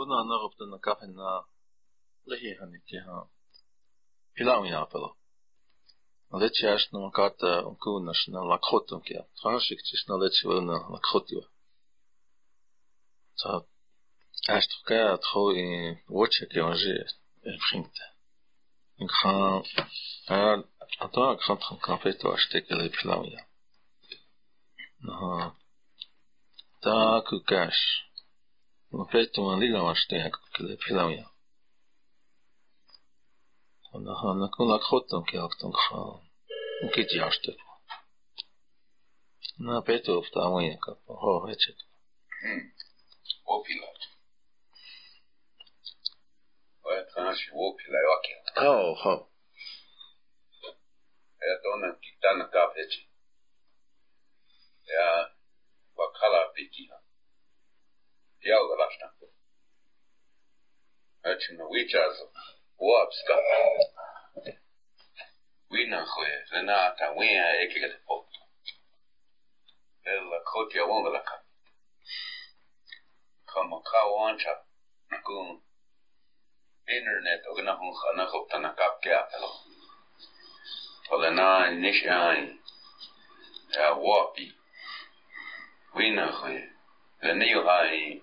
Don anar op den ka na lehi han ik ha Pila Apel. Лечеш на карта онкунаш на лакхотунке. Траншик чиш на лечива на лакхотива. Та Ashtroka tro i watcha ki anje bringt. Ik ga er ata ik ga het café to ashtek ele plamia. Na. Ta kukash. Напред-туман дигнал ще някъде, питам я. אנחנו לקחות אותם כאקטון כבר, וקידיאשתם. На Петров там и капа. О, вече. Опила. Ой, трябваше опила и оке. О, хо. Я то на кита на капече. Я бакала петина. Diaula vašta. Znači na uičazu, uopska. Uinahuje, Renata, uinja je ekigade potu. Ella kotja umvelaka. Kama kao anča, kum internet og na hun khana khopta na kap kya talo. Ola na nishan. Ya wapi. Winahuje. Renio hai.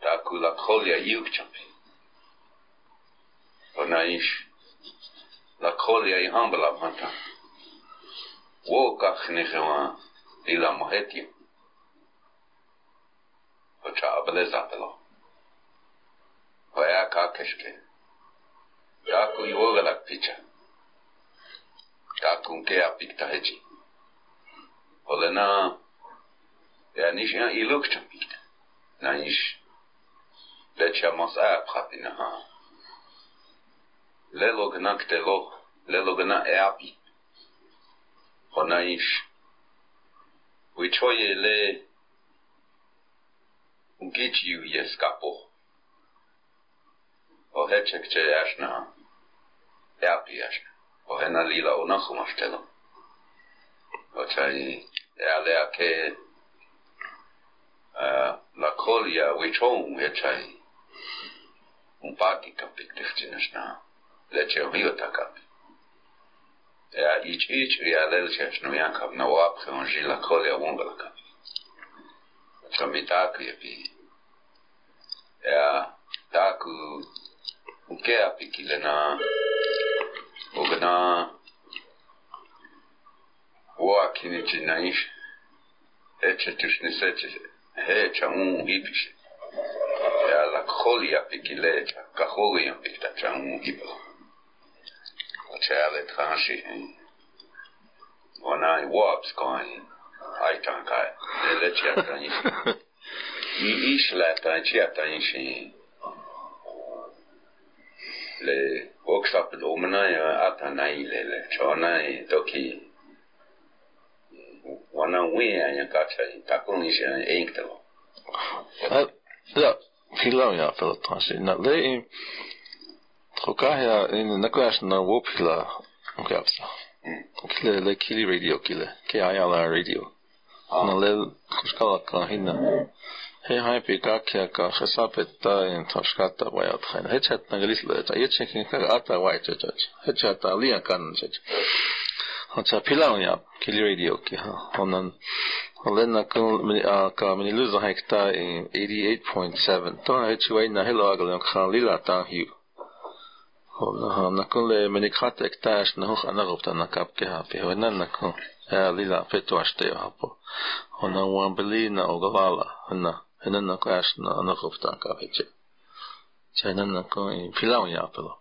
תעקו לכל יעיוק צ'מפי. עונה איש, לכל יעיהם בלבנתם. ווקח נחמה לילה מוהתיה. וצ'אה בלזפלו. והיה קקשקה. תעקו יורא לקפיצה. תעקו נקה הפיקטה הג'י. olena ja niš ja i lukča pita. Na niš lechamos a prapinaha lelo gna ktelo lelo gna eapi honaish wichoye le ugechiu yeskapo ohechekche yashna eapi yashna ohena lila onachumastelo ochai ealea ke la colia wichon echai umpátítapiktihcsinasná, lecsehmijotakap. Ja ics ics, ja lelcses nujánkap, na oapke on zsilla kolja ungalakap. Tramitáku jepi. Ja táku ukeapikilena, ugna oakinicinais, ecsetysniseces, hecsa un hipisek. הלקחוליה פקילי, כחוליה פקטצ'אום גיבל. What Charlotte Hashi when I was going I can't I the chiatani i islata chiatani și le workshop domna ja atanaile le chonai toki wana we anya kacha takunishi enkto Da, Хилав пелотас. На лей Хокахя ин накаш на воп хила капса. Киле ле кили радио киле. Ке аяла радио. На ле кушкала кахина. Хе хай пика кя ка хасапетта ин ташката ваят хайн. Хечат наглис ле. Ячекин ка ата вайт чат. Хечат алия кан чат. Хача пилау я кили радио ки. Онан لأن كان من كان من لوزا هكتا 88.7 طبعا شوي نهلا أقل كان ليلا تاهيو نكون من كات اكتاش نهوخ أنا غبت أنا كاب كها في هنا نكون ليلا فتو أشتي هابو هنا وان بلينا أغلالا هنا هنا نكاش أنا غبت أنا كاب هيك هنا نكون في لاون يابلو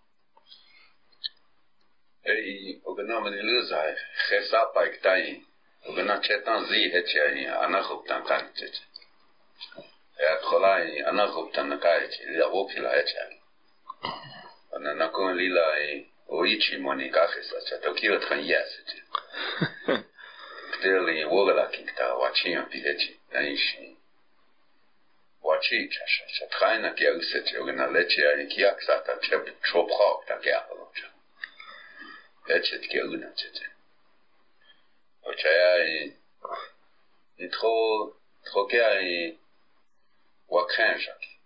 أي وبنامن لوزا خسابا اكتاين ვნაჩეტან ზი ჰეჩაი ანახობთან კანიცეთ ეთხოლაი ანახობთან კაიჩი ლა ოფილა ეჩაი ანა ნაკონ ლილაი ოიჩი მონი გახესა ჩატო კიროთხან იასეთ ქტელი ვოგლაკინკთა ვაჩიო პიეჩი ნაიში ვაჩი ჩაშა ჩათხაინა კი აგსეთ ოგნა ლეჩი აი კი აქსატა ჩებ ჩოპხავ და კი ახალოჩა ეჩეთ კი ოგნა ჩეთე Goicoechea e, e tro, trokea e wakenjaki.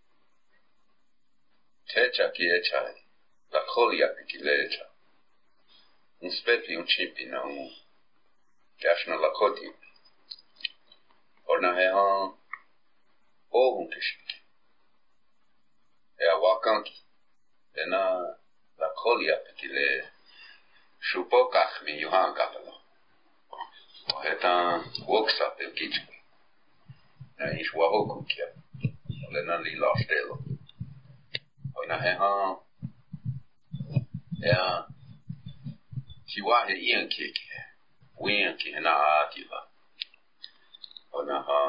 Tečaki ečaj, la kolijaki ki leđa. Un svetli un čipi na umu, jašna lakotiju. Orna hehan, ohun kishiki. Ea wakanki, ena la kolijaki ki le šupokah mi juhan kapelo. O hetan woksa pe kichki. Na ish wahoku kia. le na li la stelo. O na he ha e a ki wa he ian ki ki wien ki he na a ki la. O na ha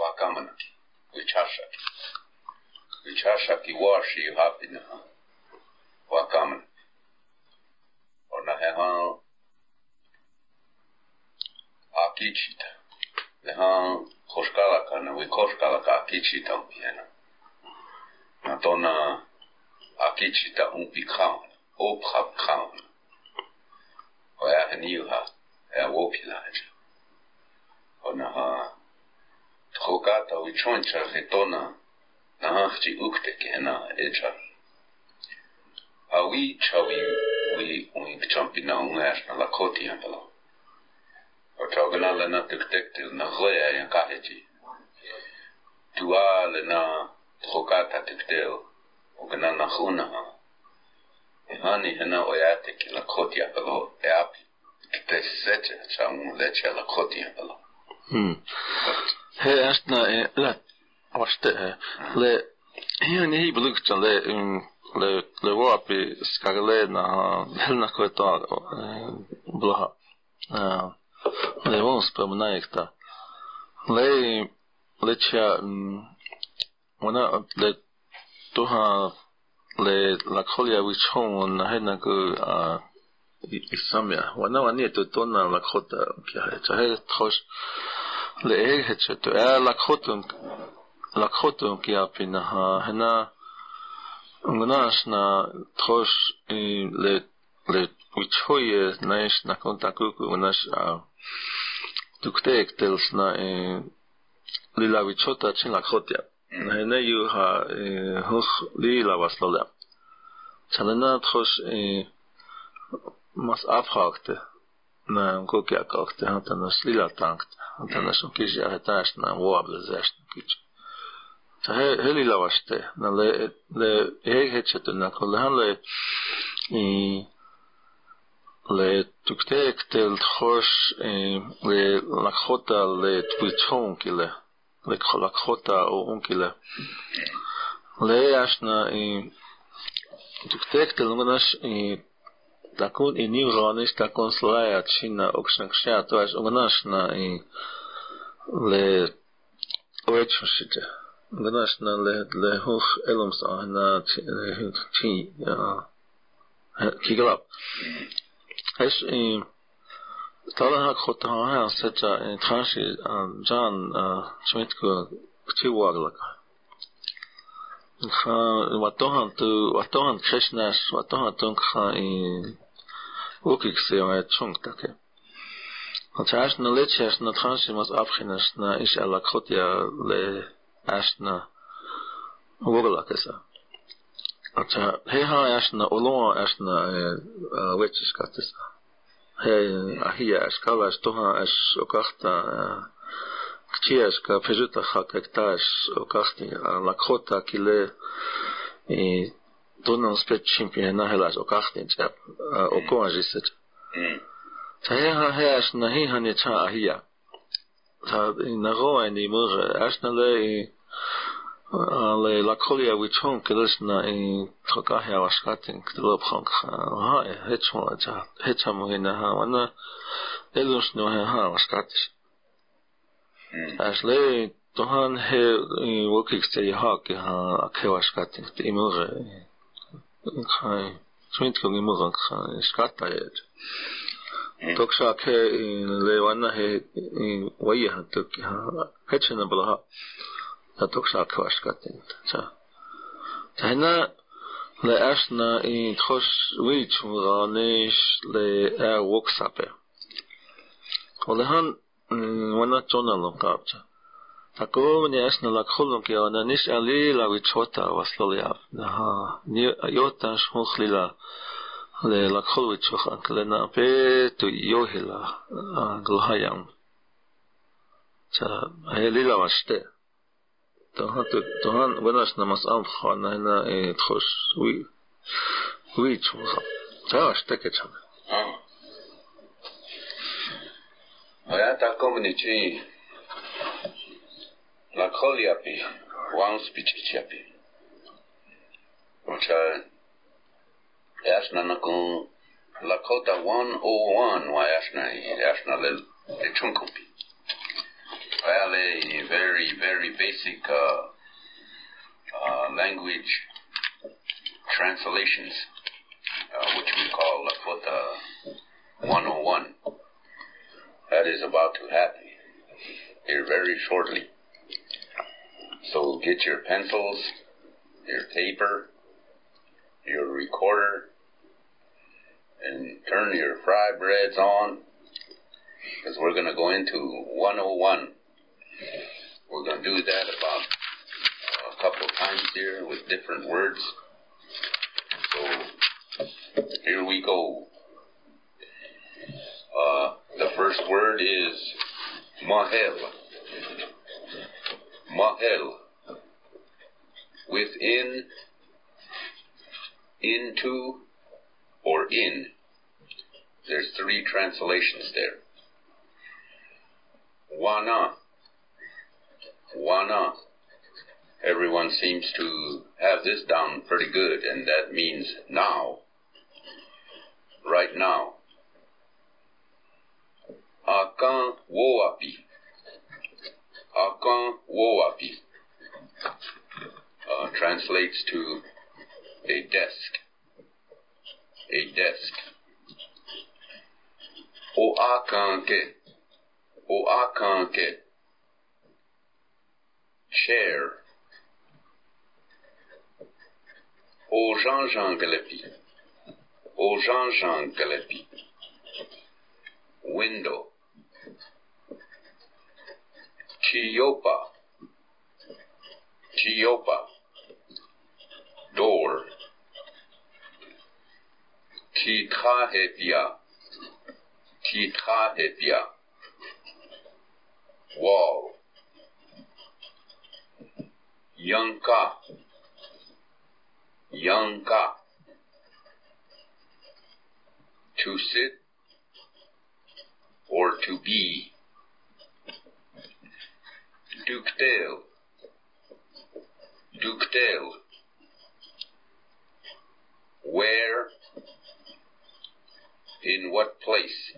wa kamana ki wichasha ki. Wichasha ki wa აკიჩიტა ჰა ხოშკალაკანა ვი ხოშკალაკა აკიჩიტა მიანა ნატონა აკიჩიტა უმპიკაუნა ოფხაპკაუნა ოა ნიუჰა ე ვოპილაჯა ონაჰა ტროკატა ვი ჩონჩა რეტონა ნახჭი უქტეკენა ეჭა. ავი ჩავი ვი უინ ჩამპინა უნაშნა ლაკოტიანბლა Kachogla lena tektektil na goya yang e, e kaheti. Tua lena trokata tektel, ogna na khuna. E hani hena oyate ki la khoti apelo, e api ktesete chamu leche la khoti apelo. Hmm. He astna e la ashte le hini hi blukta um, le le le wapi skagalena helna kvetara blaha. Uh, не он вспоминает то. Лей леча она для туха ле лакхолия вичхом он на к а исамя. Вана вани то тона лакхота кихе. Чахе тхош ле эгхе чето. Э лакхотун лакхотун а пинаха. Хена Гнашна тхош ле ale učuje naš nakon takovku naš a tuktek ktels na lila vichota chin la na ne yu ha eh, hokh lila vaslola chalana tkhos eh, mas afhakte na kokya kakte hata nas lila tankt hata nas mm. kish hatash na wablzesh kish هلی لواشته نه ل ل هیچ هیچ تنها کلهان ل לתוקתק תלחוש, לקחותה לתביתונקילה, לקחותה או אונקילה. לאשנה туктек тылмынаш такун и ним ганыш такун слая чина окшакша тоаш угнаш на и ле оечушите угнаш на ле ле хух элумса на чи киглап ايش ايه طالع هاك خطة ها هاي سجا تخاشي جان شميتكو كتير واغلق خا واتوهن تو واتوهن كشناش واتوهن تونك خا اي وكيك سيوه تشونك تاكي وتعاش نلتشاش نتخاشي مس أبخناش نا إيش ألا خطيا لأشنا وغلق اسا Acha heha ashna olon ashna wetis katis. He ahia ashkala ashtoha ash okachta ktiesh ka pejuta hakektash okachti lakhota kile и донан спет чемпион нахелаш окахтин чап окоан жисет. Таяха хаш нахиха не ча ахия. Та наго ани мур ашнале и ale lakolia wichon krishna i tokahya washkatin kdlopkhon ha hechmoja hechmoina ha hmm. wana elus no ha washkatis asle tohan he wokikste hak ha akhewashkatin imure kai twinkon imure kai skatayet токша ке левана хе вайя токха хечена бла le wana he waya ha tok ha hechena bla ha ta toksa akhewash katin sa Tana le asna in khos wich muranish le a woksape Olehan wana chona lokapcha Такого не ясно лакхулом ки она ниш али ла вичота васлоля. Ага. Не йота шмухлила. Le лакхул вичоха клена пе ту йохила глхаям. Cha helila ваште. Тохан тохан ванаш намас ам хана на э тхош ви ви чуха. Cha ваште кечана. А. А я такому ничего la koliapi, wan spichichapi. Which I asked Nanakun Lakota 101, why asked na le chunkumpi. A very, very basic uh, uh, language translations, uh, which we call Lakota 101. That is about to happen here very shortly. So get your pencils, your paper, your recorder, and turn your fry breads on because we're going to go into 101. We're going to do that about a couple of times here with different words. So here we go. Uh, the first word is mahel. Mahel. Within, into, or in. There's three translations there. Wana. Wana. Everyone seems to have this down pretty good, and that means now. Right now. Akan woapi. Akan woapi. Uh, translates to a desk. A desk. O akanke. O akanke. Chair. O Jean Jean Galepi. O Jean Jean Galepi. Window. Chiopa. Chiopa. Door. Titrahepia. Titrahepia. Wall. Yanka. Yanka. To sit or to be. Dukedale. Dukedale. Where? In what place?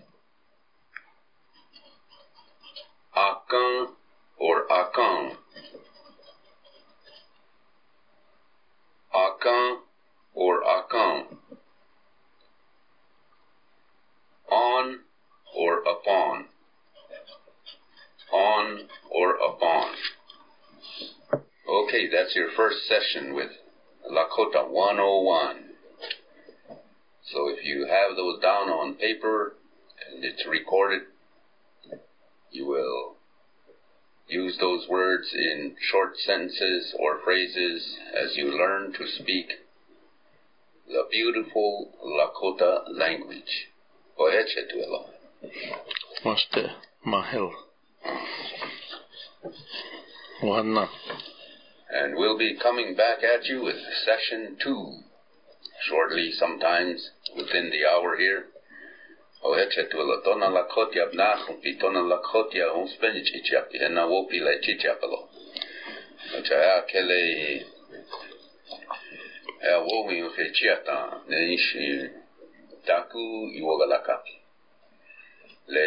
Akan or Akan. Akan or Akan. On or upon. On or upon. Okay, that's your first session with Lakota 101. So if you have those down on paper and it's recorded, you will use those words in short sentences or phrases as you learn to speak the beautiful Lakota language. Oeche tuelo. Maste mahel. Wana. And we'll be coming back at you with session two shortly, sometimes within the hour here. وهيك ولا تونا لكوت يا بناخم في تونا لكوت يا هم سبنج إتشاب هنا وبي لا إتشاب له وجاء كلي يا وومي في تشيتا نيش تاكو يوغا لكاب ل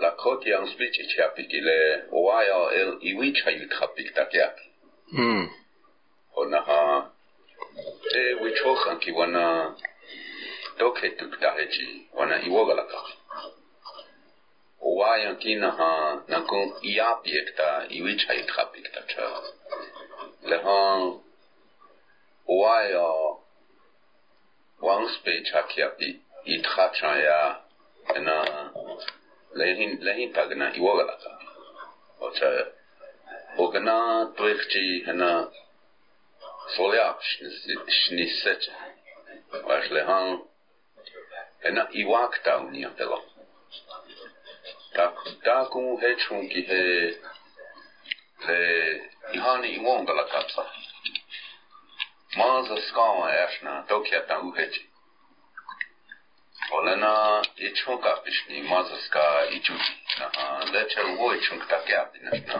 لكوت يا هم سبنج إتشاب كي ل ويا إل إيويتش هيتخاب تاكياب هم ونها إيه ويتشوخان كي وانا toke tuktahe chi wana iwoga la kaki. Uwa yang kina ha nakung iya piyekta מתוך התוקדהג'י ונאיווגלקה. וואה cha. נקום איה פיקתא איביצ'ה איתך פיקתא להון וואה वंशपे छाख्यापि इतखा छाया ना लेहिन लेहिन तगना इवो गला का Ocha ओगना त्वेखची है ना सोल्याप शनिसेच वाशले हाँ ena ivakta uniatelo. Tak, takun hetsunki he, he ihani iwonkala kapsa. Maansa skaama äsna tokiata uhechi. Olena ichunka pishni maansa ska ichuchi. Naha, lechel wo ichunk takiapi nashna.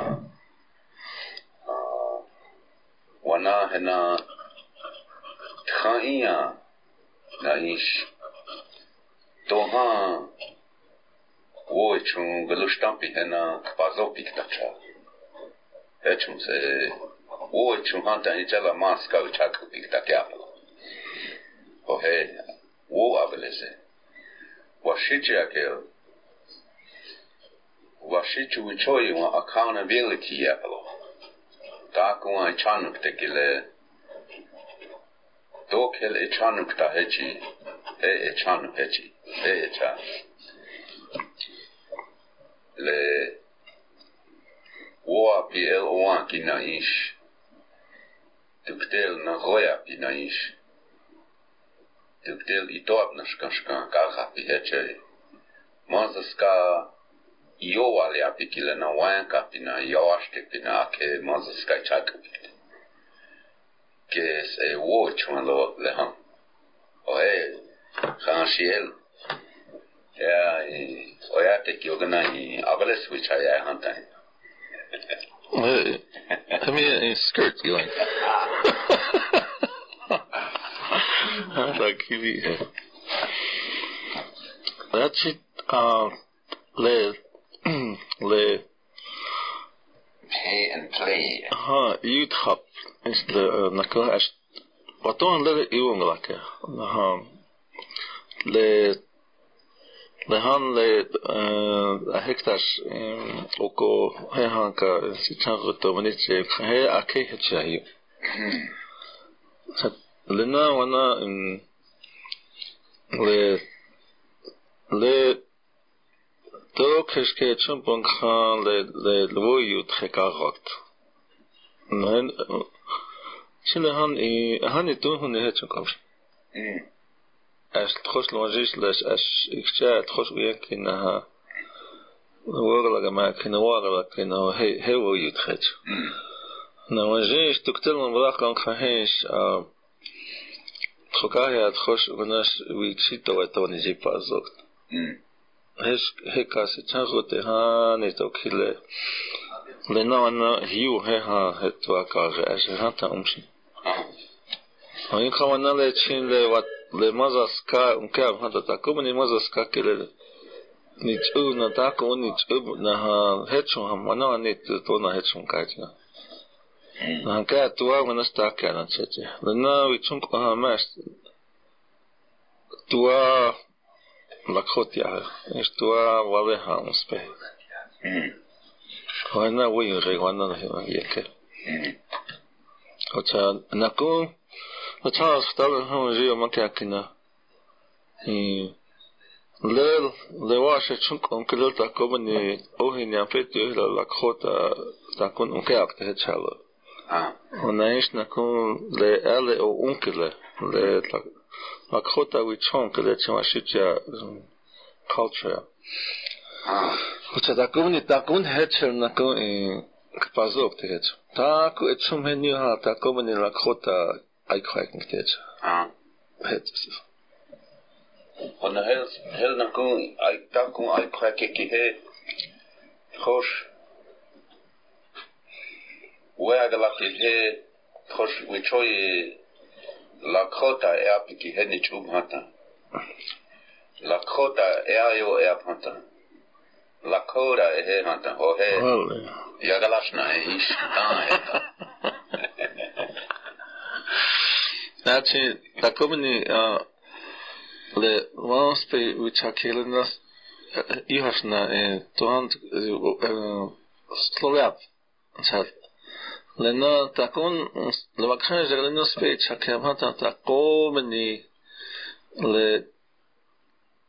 Wana hena tkhaia na ish तो हाँ Ոչ ու գլուշտան պիհենա բազով պիկտաչա։ Հեչում սե ոչ ու հանտանիչալա մասկա ուչակ պիկտակյա։ Ոհե ու ավելեսե։ Washitchake Washichu uchoyu accountability yaplo. Takun achanuk tekile. Dokel achanuk ta hechi. E achanuk hechi. Deja. Le oa pi el oa ki na ish. Tuktel na roya pi na ish. Tuktel i toap na shkan shkan kaha pi hecheri. Mazas ka iova le api kile na oanka pi na ioaște pi na ke mazas ka chaka pi. Ke se oa chuma lo le ham. Oe, khan shiel. olyatek yoganai avalas vichaya hantai. I mean, a skirt feeling. Rachit le le pay and play. Ha, yuthap is the nakla ash. Waton le iwong lake. Ha, le det handlar eh hektars och här han ka sitar to menice här akhe chahi لنا وانا ل ل то кешке чумпон хан ле ле лвою тхекарот мен шине хан и хан и тун хун не хечукав أستخص لونجيس لس أس إكشاء تخص ويمكنها ورلا ما كنا ورلا كنا هي هي ويدخل نوانجيش تقتل من براق لانك فهيش تخوكاها تخص وناس ويكسيت تواتو نجيب فازوك هش هكاسي تنخوتي هاني توكيلي لأنه أنا هيو هيها هتواكاغي أشهر هانتا أمشي وإن كمان نالي تشين لي وات لمزسكا مكام هذا تاكم لمزسكا كلل نيتشو نتاكم ونيتشو نها هتشو هم وانا نيت تونا هتشو كاتنا نها كاتوا ونستاكي على نشاتي لنا ويتشنك بها ماش توا لكخوت يا ايش توا واضحة مصبح وانا وين غير وانا يكل وتا نقول Charles estava no muzeju Makjakina i Lel lewash chunk on kedel ta koben ni ohin ya fet yo la lakhota ta kun unke akte het chalo. Ah. Ona ish na kun le ale o unkele le lakhota wi chunk le chama shitya mm, culture. Ah. Ucha ta kun ni ta kun het chel na kun mm, in kpazok te het. Ta ku etchum hen yo ha ta koben ni lakhota uitgerekend. Ja. Het is het. Want heel, heel nog goed, ik dank u uitgerekend geheer. Gosh. Waar gelakt is he, gosh, we choi lakota eapiki he niet umhata. Lakota eayo eapata. Lakota ehe hata, ho he. Yagalasna, is. Ah, Znači, takovni le vanspe učakelenas ihasna Лена tohant slovjab. Znači, لأن تكون لو كان جرلين نسبي تشكيبها تقومني ل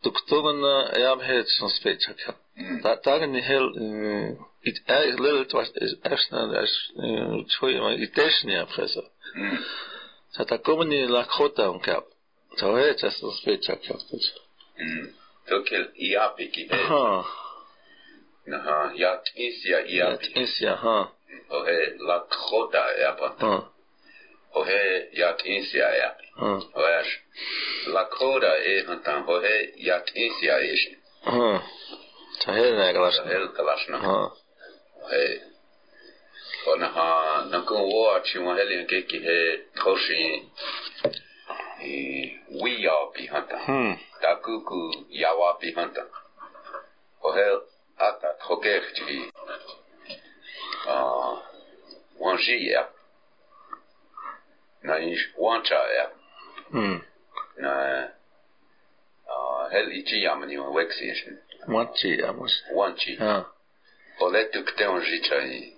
دكتورنا يابهت نسبي تشكيب تاغني هل it a little twice as as as two my intention yeah presser sea, Takuma ni la J un cap. Sospecha, sospecha, sospecha. Mm. Tukil iapikin. Aha. Aha, ja insia iapikin. Ja insia, aha. Ohe lakhota japa. Aha. Ohe ja insia japa. Aha. Ohe a ehantan, ohe ja insia isin. a Sä helneekalasna. Sä helneekalasna. Aha. Ohe. 我那哈，能够我吃完海两个，给海好食，嗯，味药比方的，大哥哥药药比方的，海阿达托给出去，啊，忘记呀，那忘记呀，嗯，那啊，海里几样么？你问我几样？忘记呀，么？忘记，啊，我那拄个忘记啥哩？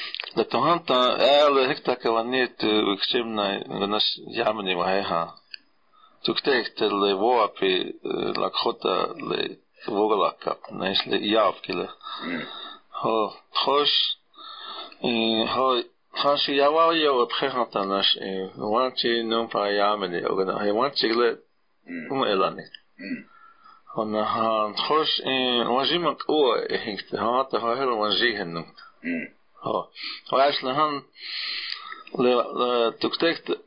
ده طهانتا قال هكتا كوانيت وكشمنا وناش يعمني وهيها تكتيك اللي بوا بي لكخوتا اللي وغلا كاب نايش اللي يعب كلا هو خوش هو خاش يوا يو بخيرتا ناش وانتي نوم با يعمني وغنا هي وانتي اللي هم إلاني Han har trods en regime og hængt, han har det her regime nu. Ja. Och Ashley han تكتكت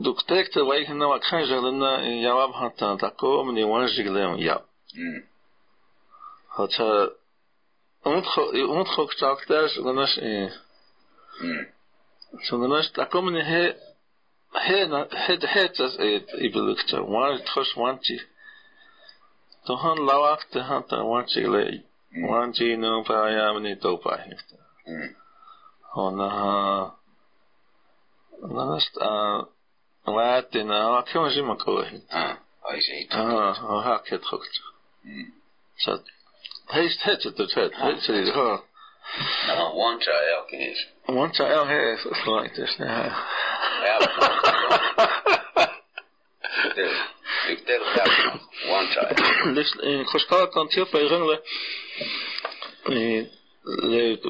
دكتكت ويكنا وكخنجر لنا يواب حتى تقوم نيوانجي لهم يا حتى ونتخوك تاكتاش لناش ايه لناش تقوم نهي هنا حد حد يبلكت وان تخش وانتي تهان لواقت هانتا وانتي لي وانتي نوفا يامني توفا هيفتا وأنها أنا لست وعدت أنها كما Ah, كوهي آه آه وهكذا خكت Så helst hætte det tæt, het het her. Nå, one tager jeg kinesisk. One tager jeg her, så slår jeg det sådan her. Ja, Ik deel het One time. Dus in Koskala kan het heel veel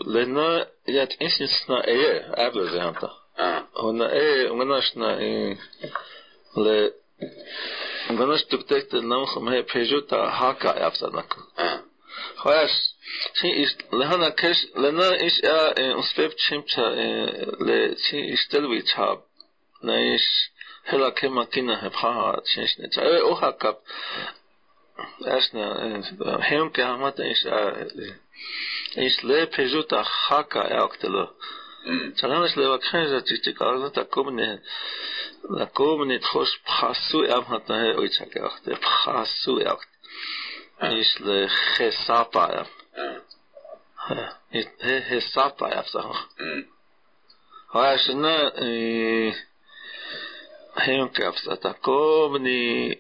لأن جات إنسان سنا إيه قبل زي أنت هنا إيه ومناشنا إيه ل ومناش تكتكت النوخم هي بيجوتا هاكا يفتنك خلاص شيء إيش لهنا كش لنا إيش آ أسباب شيمتا ل شيء إستلوي تاب نايش هلا كم كنا هبها شيء نتا إيه أوها كاب that's not hem kamat is is le pezuta haka yaktelo ძალიან შეიძლება ხენზა ციტი კარგად აკომნე აკომნე თხოს ფხასუ ამჰატა ოიცაკი ახტე ფხასუ ახტ ის ლე ხესაპა ეს ხესაპა ახტა ჰააშნა э handcuffs attackobni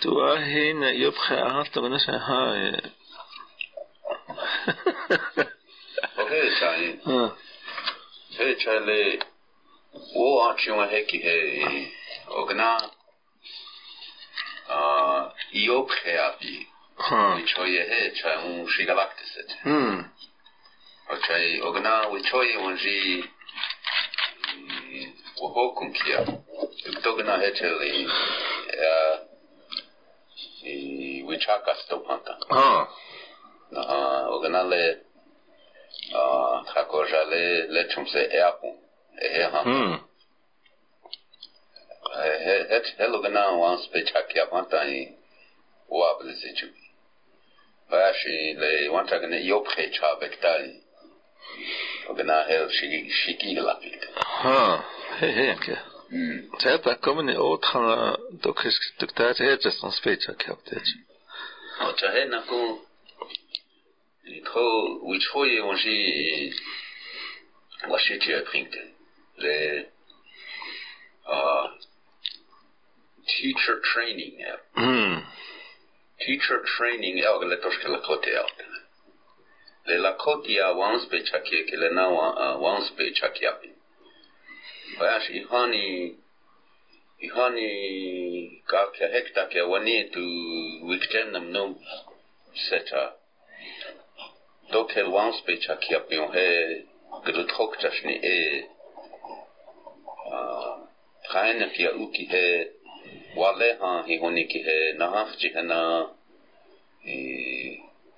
tuahin yopkha ahasta gna shaha okay sai hey chale wo action hai ki hai ogna а йопхе апи вичое хе чаун шигавактесет хм окей огна вичое онжи hukum kia. Kutoka na hecheli uh, wichaka stopanta ah. na ogana le uh, trakoja le le chumse eapu eha hmm. Het helogana wans pechaki apanta i wablizichu Vashi le wantagane yopre chabektai bektai. Gana hel shiki shiki la pit. Ha. Ke. Mm. Tät da kommen i åt han då kris tuk tät heter som specha kaptet. O cha he na ko. Tro which ho ye onji wa shiti trinkte. Le uh teacher training. Hmm. teacher training el le toshke la kote el. le lakho kia wanspe chakie ke le na wanspe chakiapi bayashi ihani ihani kakya hekta ke wani tu wiktenam num seta. Dokel wanspe chakiapi he gdutkhok chashni e khaina kia uki he wale ha hi honi ki he nahaf chi hana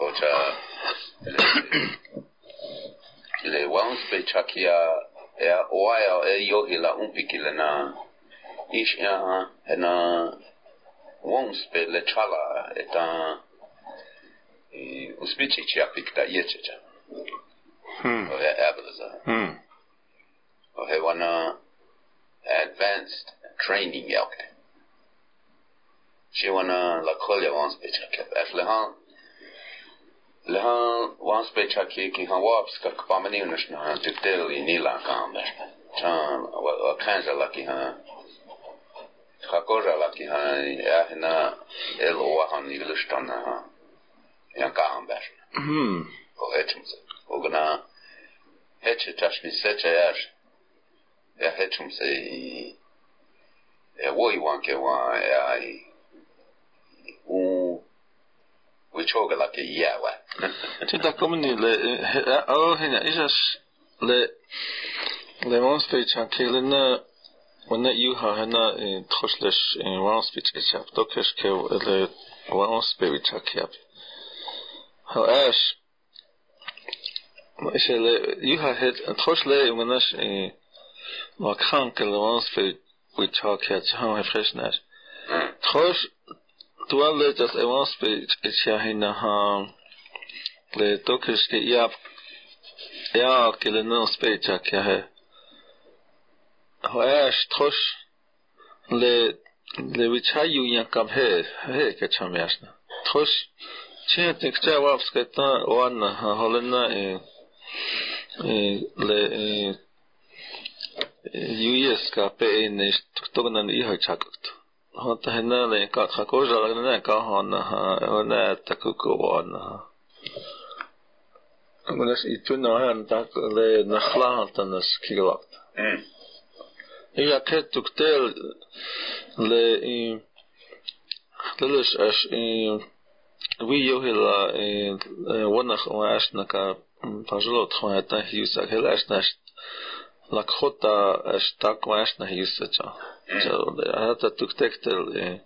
chapte na ocha le le once pe chakia e a oaya e yohi la umpiki le na. Ishi ha na once pe le chala e uspici ci apicta iechecha Hmm. o e ablaza Hmm. o he wana advanced training yaukte shi wana la kolya wans pe chakya as le han le han wanspe chaki ki han waps ka kpamani unashna han tiktel ini la kambe chan wa kanza la ki han kakoja la ki han ya na el wa han iglistana han ya kambe hmm. O etchumse o gna heche tashni secha yash. Ya hechumse e woi wanke wa ya wichoga la ke ya wa Tät da kommen i le oh hina isas le le ons specha kele na wana you ha hana in in ons specha chap dokes ke le ons specha kap. How ash is le you ha het trosle dwell just I won't speak Shahinaha le tokish ke yap ja ke le non specha kya hai hoash trosh le le vichayu ya kam he he ke cham yasna trosh че ты хотя вапска та ладно голена и le юеска пейнеш тогнан ихачакт Mondta, hogy ne lennék adhakozsa, hogy ne kahonnaha, hogy ne ettek a kovarnaha. Akkor ez így tudna hän, de ne hlántan ez kilakt. Ja kettük tél, le i... Tölös mm. es i... Vi johilla i... Vannak a esnek a... Pazsolót, hogy hát ne hívszak, hogy esnek... Lakhota es takva esnek hívszak csak. seal hätätük tehtel ja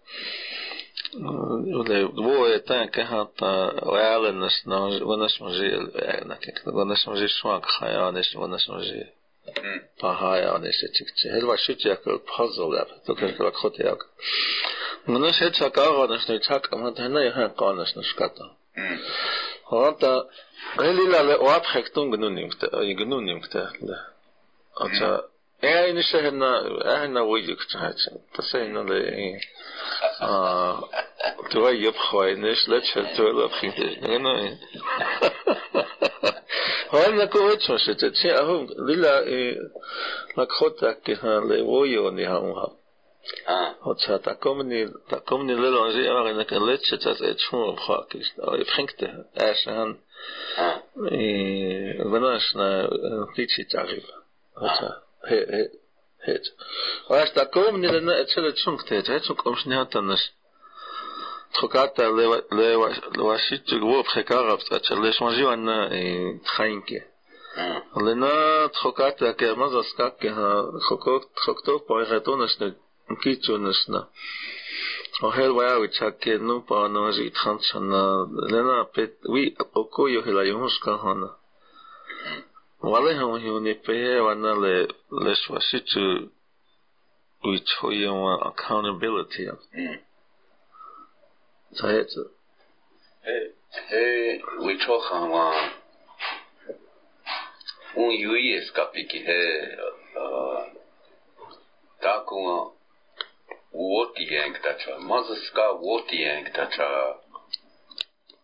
oli dvoje tämän kehata äänessä, no vannas on siellä äänäkin, vannas on siis suakha ja äänessä, vannas on siellä paha ja äänessä, että helva sytiäkö puzzle läpi, tokerkella kotiäkö. No nyt se tsakaavanas, nyt tsakaavanas, hän ei hän kaavanas, nyt skataan. Mm. Anta, elillä le oabhektum gnunim, gnunim, että, että, mm. Ja, egentlig så han er han uidig чаача. Тасай надо и а твой ебхой не шлеча твола пхинте. Ну. Он на ковыч мы что че аху лила и макхота ки левою не хамха. А, вот что таком не таком не лило он же я на леча тас эчму бха ки. Пхинте. Аш хан. И вынаш на птичий тариф. Вот. het. Аж таком не на это чунг те, это чунг омш не хатанаш. Тхоката лева лева левашит гвоп хекарав, это леш маживан тхайнке. Лена тхоката ке мазас как ке хокок тхоктов по хатонаш не кичунаш на. Ohel vajavi tsakke nupa no si thantsana lena Walehon hiw ne pehe wanale leswashitu uitoye wa accountability. Taetsu. He, he, wichohan wa un yui eskapiki he taku wa uoti yang tacha, mazu ska uoti yang tacha,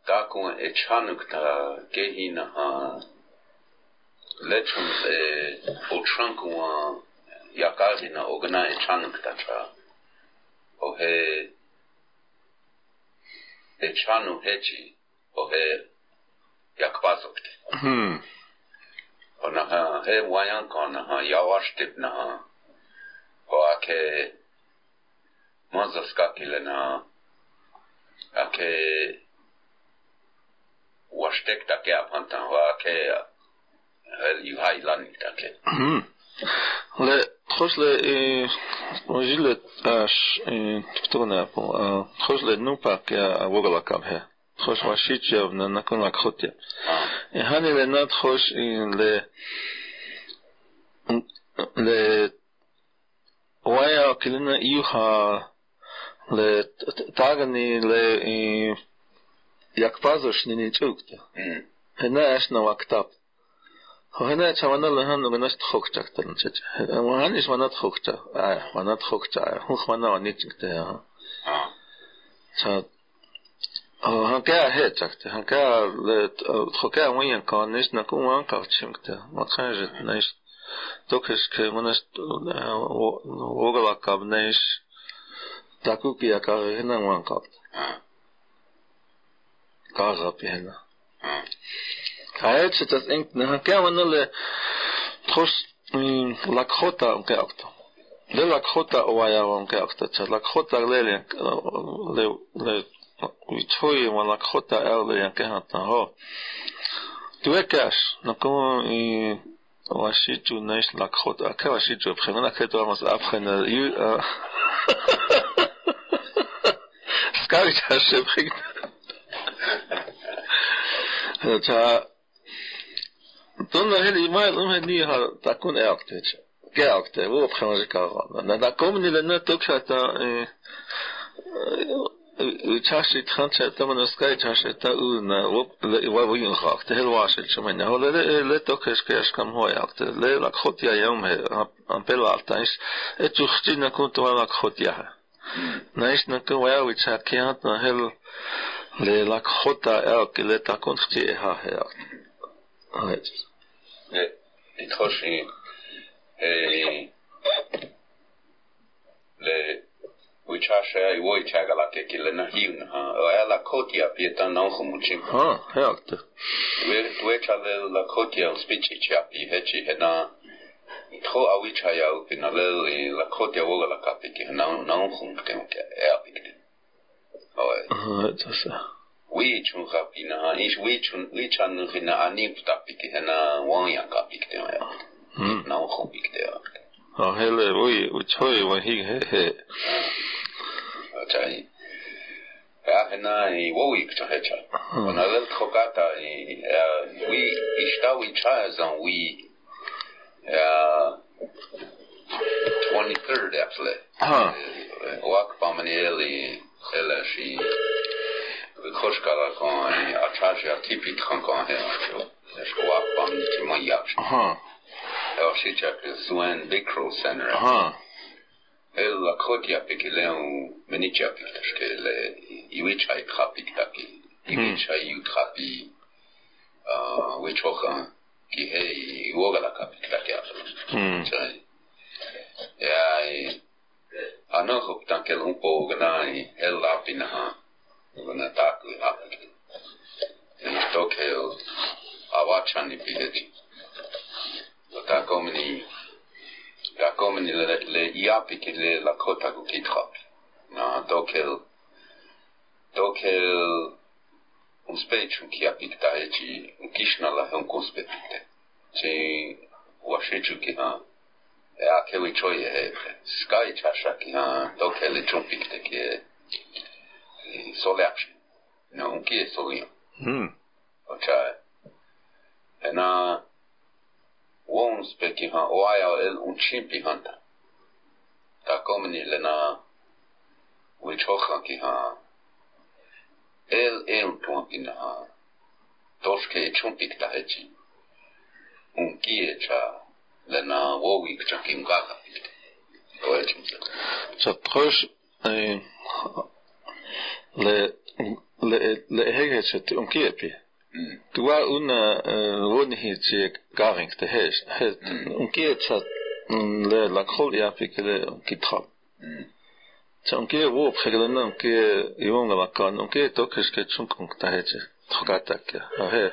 taku wa echanuk ta gehina ha Leczą po czanku jakarzy na ogna i czanek tacza. O he te czanu heci o he jak pasok te. Hmm. O na ha he wajanko na ha jawasz typ na ha. O ake Mazda skakile na ake washtek take apanta wa ake היו האילנית, כן. Прошлое, э, жили, аж, э, кто на Apple, а, прошлое, ну, пак, я, ворла кабхе. Хош вашит жев на наконак хоте. Хани ле над хош ле ле уая килина юха ле тагани ле якпазош не не чукта. Хена аш на вактапт. هنا شوانا هم من نشت خكتا كتر نشت وهني شوانا خكتا آه شوانا خكتا هو خوانا وني تكتا ها تا han kan hetsakta, han kan choka wien kan nis na kun wan kavchimta, ma kan jit nis tokis ke manas ogala kab nis takuki aka hena wan kavta. Kaza pihena. Кайче тас инг накаманле тхос лакхота ункаакта. Ле лакхота уая ункаакта. Ча лакхота леле ле ле уичхой ма лакхота эле янкахата хо. Туекаш наком и ვაშიჯუ ნეშ ლაკხოტა აქა ვაშიჯუ ფხენა აქეთ ამას აფხენა სკარჩა შეფხიგდა ჩა Toen hele Ismail om het niet had, dat kon elk teetje. Kerk, de woord gaan ze karan. En dan komen die net ook dat участвует ханца там она скажет ханца та уна вот его воин хак ты хелвашит что меня хола ле только скажешь кам хой акт ле лак хот я ям ампел алтайс эту хти на кон то лак хот я наиш на кон я уча киат на хел ле лак хота элк ле та кон хти ха хел לתחוש היא 위차셔야 위차가 라케기 레나히운 어야라 코티아 피에타 나오고 무침 어 해악트 왜 위차를 라 코티아 스피치치아 비헤치 해나 토 아위차야 우피나레 라 코티아 오가라 카피기 나오 나오고 무침 에 아피기 어 자사 위춘갑이나 이 위춘 위찬은 그나 아니부터 비티나 왕양가 비티나요. 음. 나오고 비티요. 아 헬레 위 우초이 원히 헤헤. 자이. 야나 이 워위 그저죠. 오늘 토가다 이위 이스타 위 차잔 위 야 23rd actually. Huh. Walk by Manelli LSE. खोश करा को अच्छा से अच्छी पीठ को है इसको आप पानी की मैया हां और शिक्षा के सुन बिक्रो सेंटर हां el la koti apiki leo menichi apiki tashke le iwicha ikhapi taki iwicha yuthapi wichoka ki hei woga la kapi taki chai ya ano hop tankel un po gna el la pinaha 이번에 딱 나쁘게 이렇게요 아와찬이 videti. Tako meni, tako meni le, le iapi, ki le lahko tako kitro. No, dokler, dokler uspeću kijapik dajeći, kišna lahko kuspetite. Če uašiću ki ha, e a kevi čoje hebre, skaj čaša ki ha, dokler le čumpik te ki je. in selection. Nunca je solio. Hmm. Očaje. Ena uonspeki han oaja el unchimpi um hanta. Ta komni lena uichohan ki han el erutuankin han toske chumpik ta hechi. Unkie cha lena wowik cha kimgaka. Så prøv øh, eh, le le le hege om kirpi. Mm. Du var under øh, vundighet garing til hest. Mm. Om kirtsat mm, le lakol yapik le om kitrap. Så om kirp råb sikkerheden om kirp i unge vakkan. Om kirp tokkiske tsunkung til hest. Trokatakja. Og her.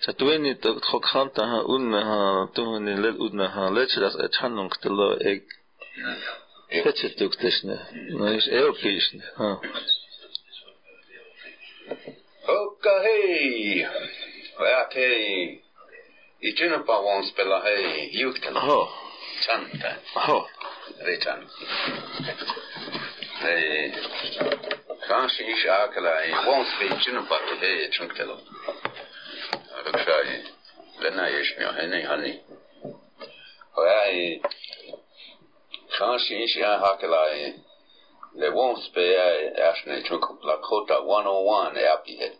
Så du er ikke trokant der har uden at have tuhen i lidt uden at have lidt til deres et handlung til at ikke. Det er til dygtigste. Nå, det er europæisk. Ja. Oja hei. I tjena won spela hei juktela. Ho. Chanta. Ho. Rechan. Hei. Kanske inte akala i won spela tjena pa hei chunkela. Rukshai. Lena yeshmio hei hani. Oja hei. Kanske inte akala i Le won spela ashne chunk Lakota 101 api hei.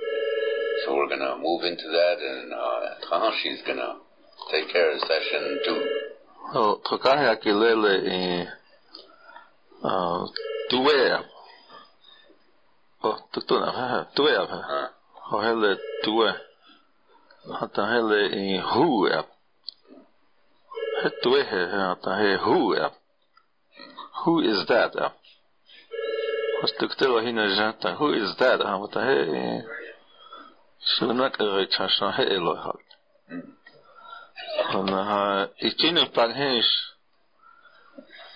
So we're going to move into that, and uh, Tahashi's going to take care of session two. Ho. Trokahe akilele i uh, duea. Ho. Tuktuna. Ha. Duea. Ha. Huh? Ho hele due. Hata hele i hua. He due he hata he hua. Who is that? Ja. Has tuktela hina jata. Who is that? Ha. Hata he sunak ere chasha he elo halt. Han har i tinen pang hens.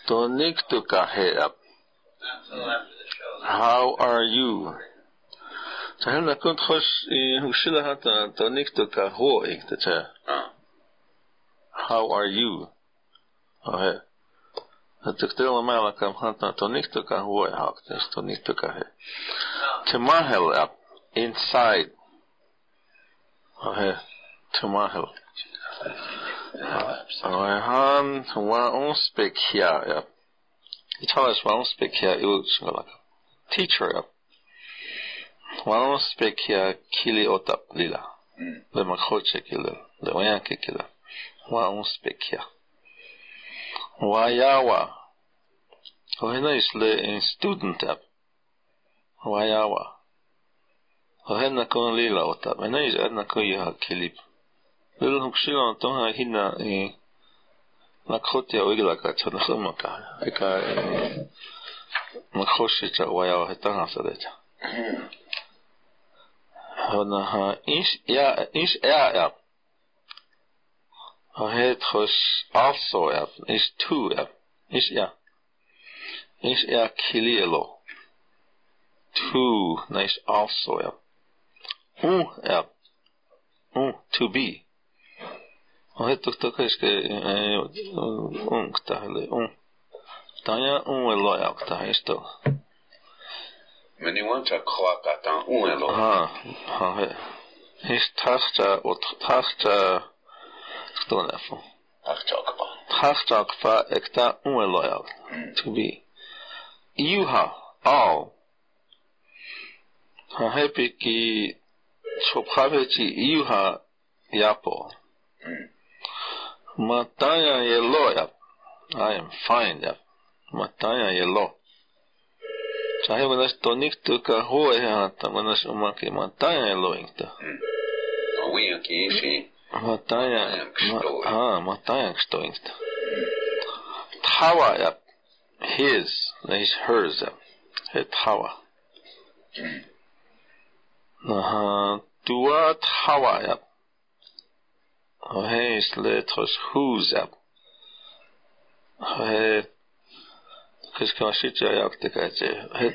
To nik tu ka he up. How are you? Så hen er kun trods i husila hata to nik tu ka ho ik te. Uh, How are you? Og he. Het ik deel mala kam hata to nik tu ka ho e hak. Dus to nik tu ka he. Te mahel up. Inside. Og he. Te mahel. Og han var onspek her, ja. I talas var onspek her i utsmalak. Teacher, ja. Var onspek her kili otap lila. Mm. Le makhoche kila. Le wayanke kila. Var onspek her. Wa yawa. Og henne is le en student app. Wa Hadnak on lillaota. Mä näis adnak on jaha kelip. Lillahum silloin tuohon hinna nakhotia uiglaka, että on huomakaan. Eikä nakhoshita uajaa he tahansa teitä. Hanaha ins ja ins ja ja. Het hos also ja is tu ja is ja is ja kilielo. Tu nice also ja. UR. U, to be. Ohetuktakaiske eh, unktahle un. Taja un elojaktahisto. Men you want to clock at an un elo. Ha, ha, he. His tasta o tasta stonefo. Tachtakpa. Tachtakpa ekta un elojak. Mm. To be. Juha, au. Ha hepiki Chopavechi iuha yapo. Hmm. Mataya yelo yap. I am fine yap. Mataya yelo. Sahi manas tonik tu ka hoe hata manas umaki mataya yelo ingta. Hmm. We aqui, sim. Mataya, Ksto. ah, mataya ksto ingta. Hmm. Tawa yap. His, is hers yap. He tawa. Aha, doet Hawaii. Gehees letras Huzab. He. Kıskaşı çayak tıkaçı. He.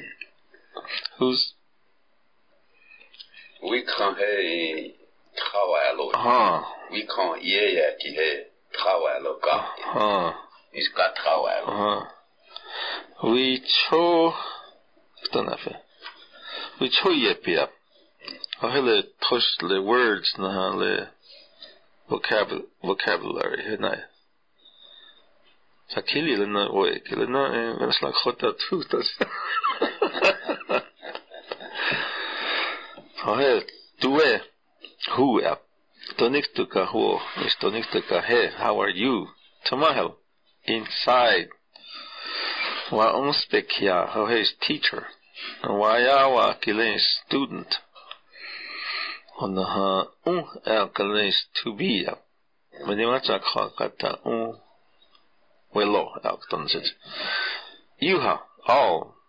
Huz. We can he travailler. Ha. We can ye ye ki he travailler ka. Ha. Is ka travailler. Ha. We cho. Кто нафиг? We cho ye пиап. Hele tush le words na le vocabulary vocabulary he na. Sa kili le na oe kili na eh, e men slag khota tu tas. Oh he due hu up. Eh? Tonik ka hu is tonik ka he how are you? Tomahel inside wa unspekia ho his teacher wa ya wa kile student انها اون alkanes to be منيماتا كاتا اون ولو alkanes يوها all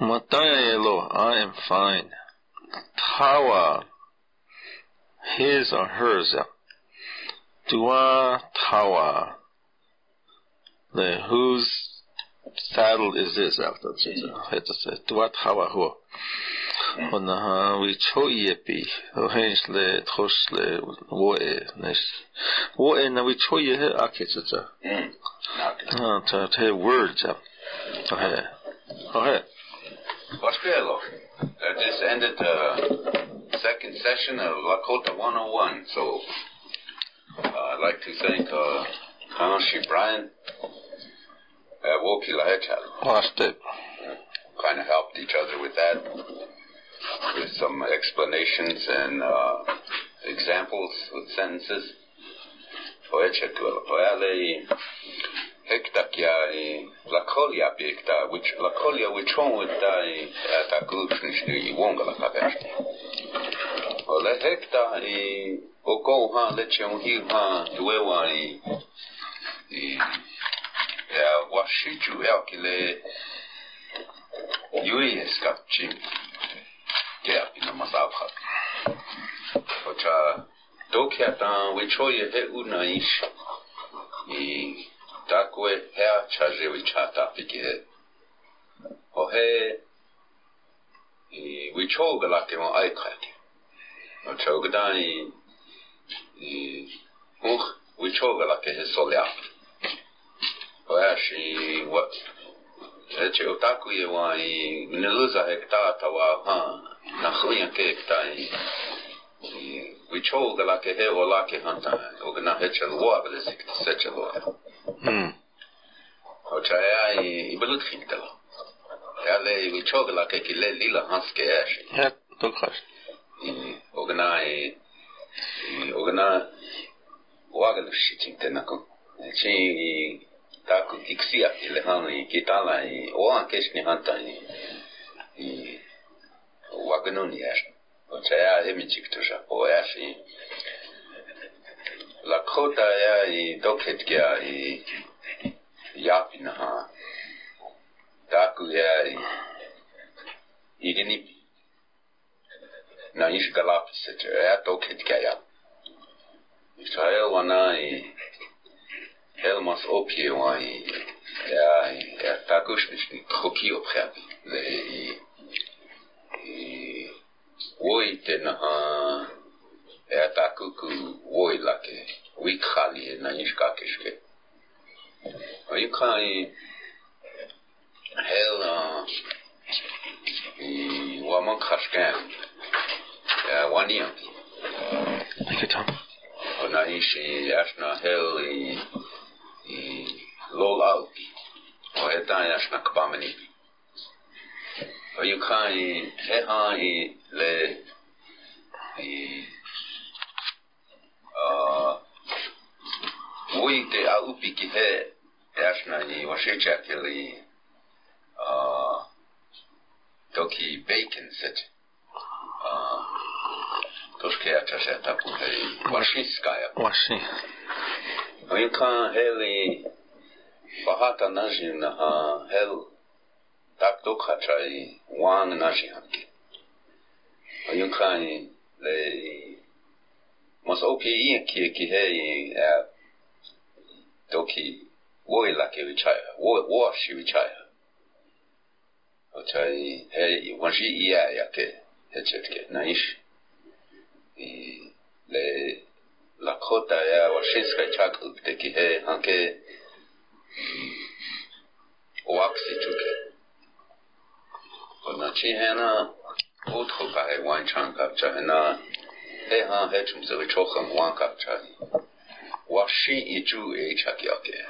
Mataya Yellow, I am fine. Tawa, his or hers. Dua Tawa, the whose saddle is this? Dua Tawa, who? وأنها ويتشوية بي وهينش لتخش لوئي نيس وئي أنا ويتشوية أكيد تتا ها تا تهي word تا okay okay What's I just ended the second session of Lakota 101 so uh, I'd like to thank uh, Brian at Woki Lahechal. Last it. Kind of helped each other with that with some explanations and uh, examples with sentences. Oechetuelo. hekta kia i lakolia pekta which lakolia which one with dai ta glutrins i wonga la kapesta o le hekta i o ko ha le chon ha duwe wa i washichu ya kile yui eskapchi Get na mazabhat. Ocha dokiatan wichoye he unaish. I takwe hea chaje wichata pikihe. Ohe wichoga lake mo aikrake. Ochoga dani uch wichoga lake he soleap. Oashi what че אותה קויווה היא נלוזה הקטע תווה, נחריה כהקטע Vičol ga lake he o lake hanta, o gna hečel loa, vele se kti seče loa. Hmm. Oča ja e i belut hintelo. Ja le i vičol ga lake ki le lila hanske eši. Ja, to kaš. O gna i, o gna, e, o agel všitin te nakon. Či e たく行くしやってるはんに、きたらに、おわんけしにはんたに、に、わくのにやし。ちゃやえみちくとしゃ、おやし。らこたやい、どけつきやい、やぴなはん。たくやい、いりに、なにしからぴせちゃや、どけつきやや。さようがない。Helmans opje, jongen. Ja, ja ten ha. Ja, takuku woi lake. Wik khali na nishkakeshke. Wik khali. Hel waman khashkan. Ja, waniyan. Hel. לא לאלפי, או logoutki, pojednajesz na kpamni. Vajukhaji, hehaji, le, ל... a, vujte אלפי כהה, יש jasna i vašičateli, a, toki בייקן סט, תושקי toške jačašeta puhei, vašiskaja. Vaši. Винкан хели багата наживна ха хел так дукха чай ван наши ханки. Винкан ле мас оки и ки ки хей доки вой лаке вичай вой воши вичай. Очай хей ванжи ия яке хечетке наиш. И ле lakhotájával sészrecsátkult teki hely, hanke waksi चुके। और नची है ना बहुत होता है wine छान का चाहे ना। है हाँ है तुम से बचो हम वां का चाहे वाशी इचू एक छाकी आके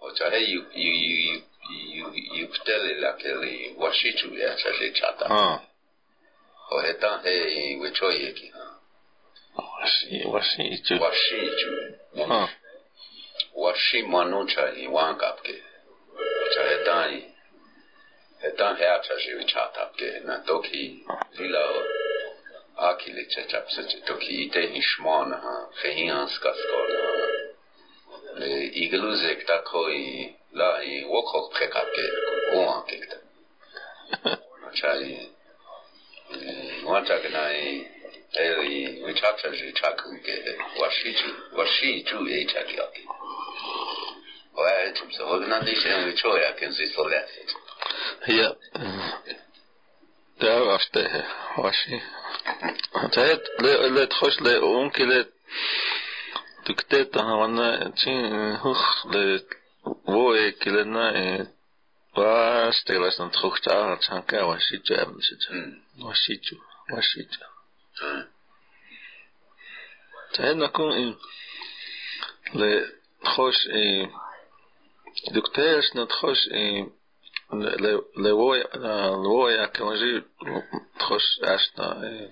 और चाहे यू यू यू यू यू पटेले लाके ले वाशी चू या अच्छा चाहे छाता हाँ। और है तां है बचो ये की। वशी वशीचु वशीचु हाँ। वर्षी मानू चाहिए वहाँ का आपके। हेता ही हेता है अच्छा से विचार आपके ना? तो की जिलाओ आखी ले चचाप सचे तो की इते हिशमान हाँ कहीं आंस का स्कोर हाँ। ले इगलू जेकता कोई ला ही वो खोक फेंक आपके वो वहाँ के अच्छा ही वहाँ तक ना ही 에이 차차지 차크게 와시주 와시주 에 차기하기 왜 집서 어디난데 시는 초야 괜히 소래 هي تعرفت واشي تعرف لا لا تخش لا ممكن لا تكتات وأنا تين هخ لا ويك لنا واش تلاش نتخوك تعرف شان كا واشيتو ابن شجا واشيتو واشيتو طيب. طيب، تمام عندنا كون لخوش دكتاش نتخوش لويا لويا كمجي تخش عشنا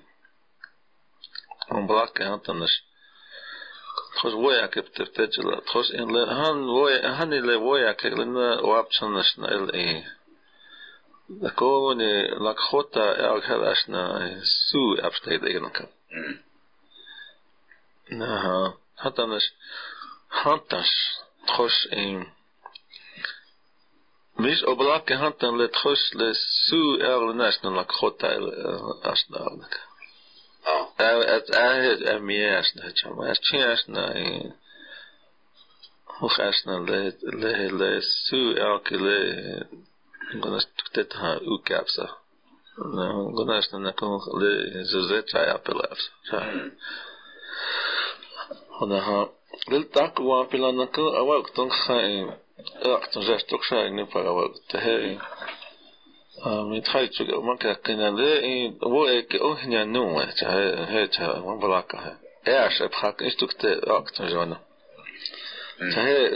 مبلاك هانتنش تخش ويا كيف تفتجل تخش إن هن ويا هن اللي كي لنا إيه de komende lakhota elk helesna su e abstedelijke. Aha, had anders, had anders, tros een. Mis oblakke had dan let gos le su elnesna lakhota asnaalke. Oh. Het is een meer asna, het is een asna. Hoog asna le le le su elke le Gunas tetā ukāpsa. Gunas no nekam zuzētāja apelēps. Un aha, lil takwa apelā nekam avāk tung khaim. Avāk tung zēstuk šai nipar avāk tehēi. متخيل ما كنا ذي ويك أهنا نوع هيك ما بلاكها إيش بخاك إيش تكت أكت جوانا هي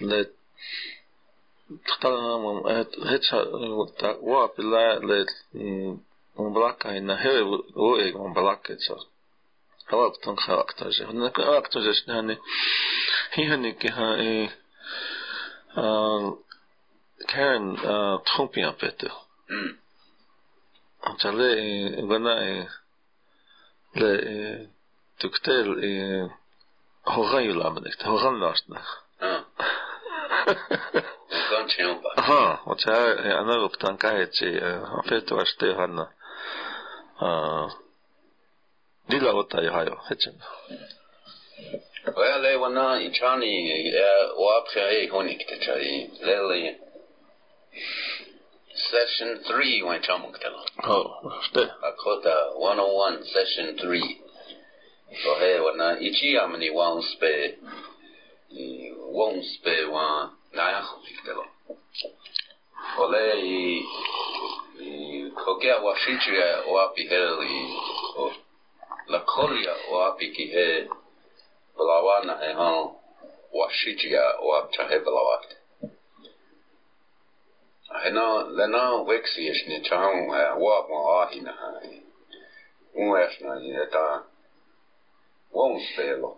لا Hecha ta wa pila le mbalaka ina hele wo e mbalaka tsa. Hawa kutan kha aktaje. Na ka aktaje shani. Hi hani ki ha e kan trompi en fait. Chale gana e le tuktel e hogan yulamnek. Hogan lashnak. 向前をば。はあ、我才あの布団盖子、あフェトはしてはんな。あ、リラオタよはよ、へちん。ואלה וונה איצ'ני וואפחי אי הוניק תצ'אי לילי session 3 when csomunk tele. Oh, ste. Akota 101 session 3. So he wana ichi amni won't spare won't spare one نعم كده ولا פוגע ופיג'יה ופיהרי לקוליה ופיגיה בלוואנה ההן ושיג'יה ופצ'ה בלוואט هنا لنا وكسي يشني تشاهم واب مواهينا هاي ويشنا يتا ومسيلو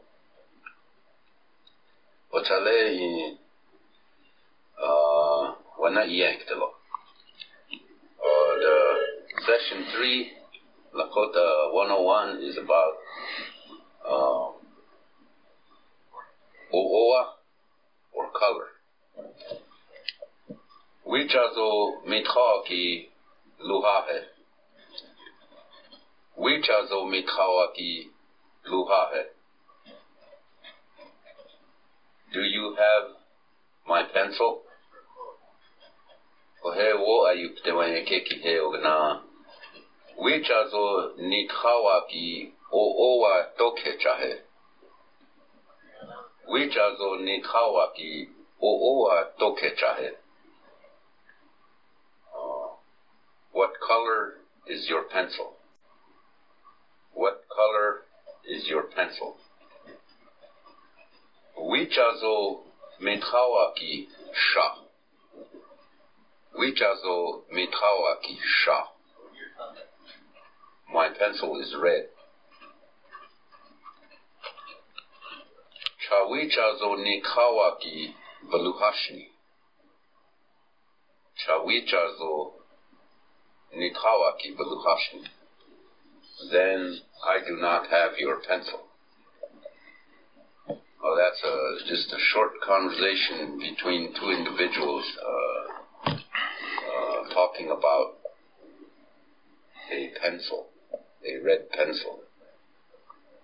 وتالي won spelo o chale i uh the session 3 Lakota 101 is about uh, Ooa or color. Wichazo mithaaki luhahe. Wichazo mithaaki luhahe. Do you have my pencil? Ohe wo ayupte wanye keki he ogna. Wichazo nithawaki o owa toke chahe. Nithawaki o owa toke chahe. Uh, what color is your pencil? What color is your pencil? Wichazo mitawaki sha. Wichazo mitawaki sha. My pencil is red. Chawichazo nikawaki baluhashni. Chawichazo nikawaki baluhashni. Then I do not have your pencil. Well, that's a, just a short conversation between two individuals uh, uh, talking about a pencil, a red pencil.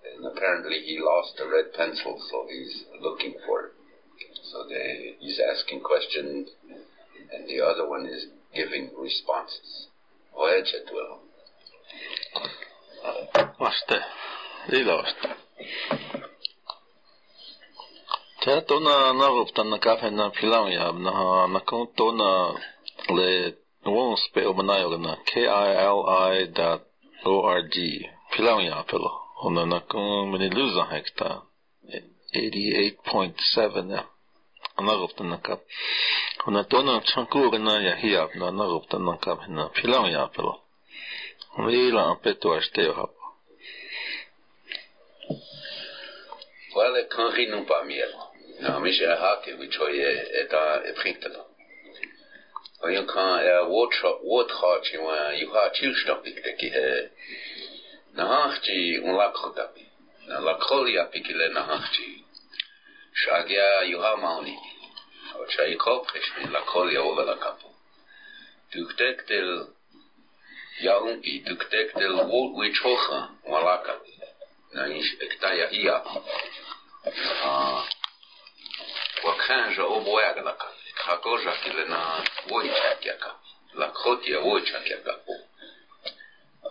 And apparently he lost a red pencil, so he's looking for it. So they, he's asking questions, and the other one is giving responses. Oye, Chetuel. Vaste. Iloista. Tää tona naruptana kafena pilauja na na kontona le won spe obanayogana kili.org Pilaunya pelo ona nakun mini luza hekta 88.7 anaruptanaka ona dona chankurana ya hiap na anaruptanaka hina pilaunya pelo Vila apeto ashteo hapa Well, kan rinum pa miel. Na mis a hake vi choye eta e printelo. Og jeg kan wadhachi wa yuha chirshtampikdeki he. Nahachi un lakhodami. Na lakholi apikile nahachi. Shagya yuha mauni. Od shai kopkesh min lakholi over la kapu. Tuktektel yaunki, tuktektel wichocha walakami. Na inspektaya iya. Wakanja oboyagalakami. ka kožakilena voichakjaka, lakhotia voichakjakapu.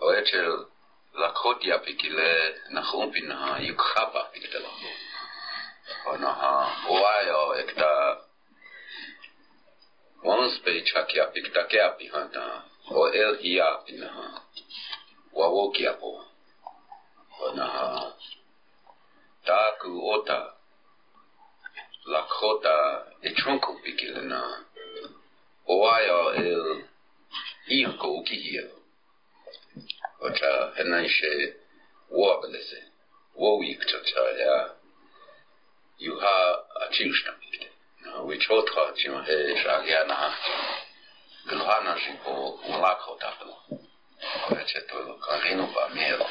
Oečel lakhotia pikile nahumpina yukhapa piktela. Onaha oayo ekta onspei chakya piktakea pihanta o el hiya ja pinaha wawokiapo. Onaha taku ota lakota e tronko pikile na oaia el irko ukihio ota henaishe wabelese wowik tota ya yuha achilshna pikile na wichotra chima he shagiana gilhana shipo malakota pelo Ora c'è tutto, carino va a mero.